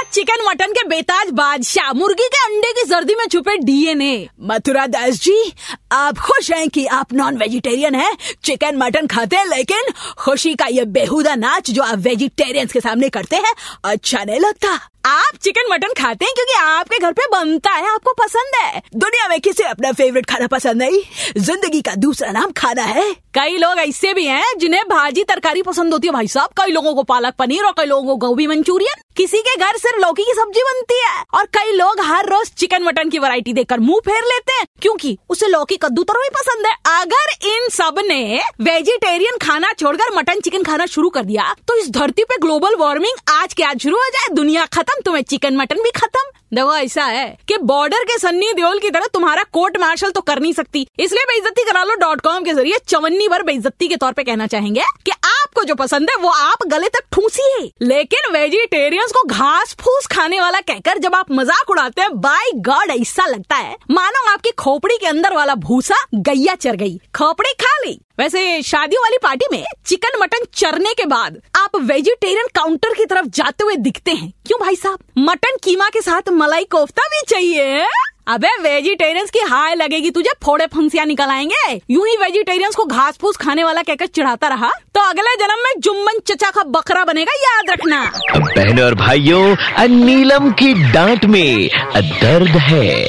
अरे chicken mutton के बेताज बादशाह, मुर्गी के अंडे की सर्दी में छुपे डीएनए। मथुरा दास जी, आप खुश हैं कि आप नॉन वेजिटेरियन हैं, चिकन मटन खाते हैं, लेकिन खुशी का ये बेहुदा नाच जो आप वेजिटेरियंस के सामने करते हैं अच्छा नहीं लगता। आप चिकन मटन खाते हैं क्योंकि आपके घर पे बनता है, आपको पसंद है। दुनिया में किसे अपना फेवरेट खाना पसंद नहीं? ज़िंदगी का दूसरा नाम खाना है। कई लोग ऐसे भी हैं जिन्हें भाजी तरकारी पसंद होती है। भाई साहब, कई लोगों को पालक पनीर और कई लोगों को गोभी मंचूरियन। किसी के घर सिर्फ़ लौकी की सब्ज़ी बनती है। और कई लोग हर रोज चिकन मटन की वैरायटी देकर मुँह फेर लेते हैं, क्योंकि उसे लौकी कद्दू तरह ही पसंद है। अगर इन सबने वेजिटेरियन खाना छोड़कर मटन चिकन खाना शुरू कर दिया तो इस धरती पे ग्लोबल वार्मिंग आज के आज शुरू हो जाए? दुनिया खत्म, तुम्हें चिकन मटन भी खत्म। देखो ऐसा है कि बॉर्डर के सन्नी देओल की तरह तुम्हारा कोर्ट मार्शल तो कर नहीं सकती। इसलिए बेइज्जती करा लो डॉट कॉम के ज़रिए, चवन्नी भर बेइज्जती के तौर पे कहना चाहेंगे कि आपको जो पसंद है, वो आप गले तक ठूसिए। लेकिन वेजिटेरियंस को घास फूस खाने वाला कहकर जब आप मज़ाक उड़ाते हैं बाय गॉड ऐसा लगता है। मानो आपकी खोपड़ी के अंदर वाला भूसा गैया चर गई। खोपड़ी खा ली। वैसे शादियों वाली पार्टी में चिकन मटन चरने के बाद आप वेजिटेरियन काउंटर की तरफ़ जाते हुए दिखते हैं। क्यों भाई साहब? मटन कीमा के साथ मलाई कोफ्ता भी चाहिए अबे वेजिटेरियंस की हाय लगेगी तुझे फोड़े फंसिया निकल आएँगे। यूँ ही वेजिटेरियंस को घास फूस खाने वाला कहकर चिढ़ाता रहा। तो अगले जन्म में जुम्मन चचा का बकरा बनेगा याद रखना। बहनों और भाइयों नीलम की डांट में दर्द है।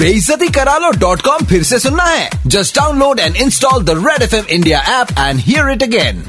बेइज्जती करा लो डॉट कॉम फिर से सुनना है। Just download and install the Red F M India app and hear it again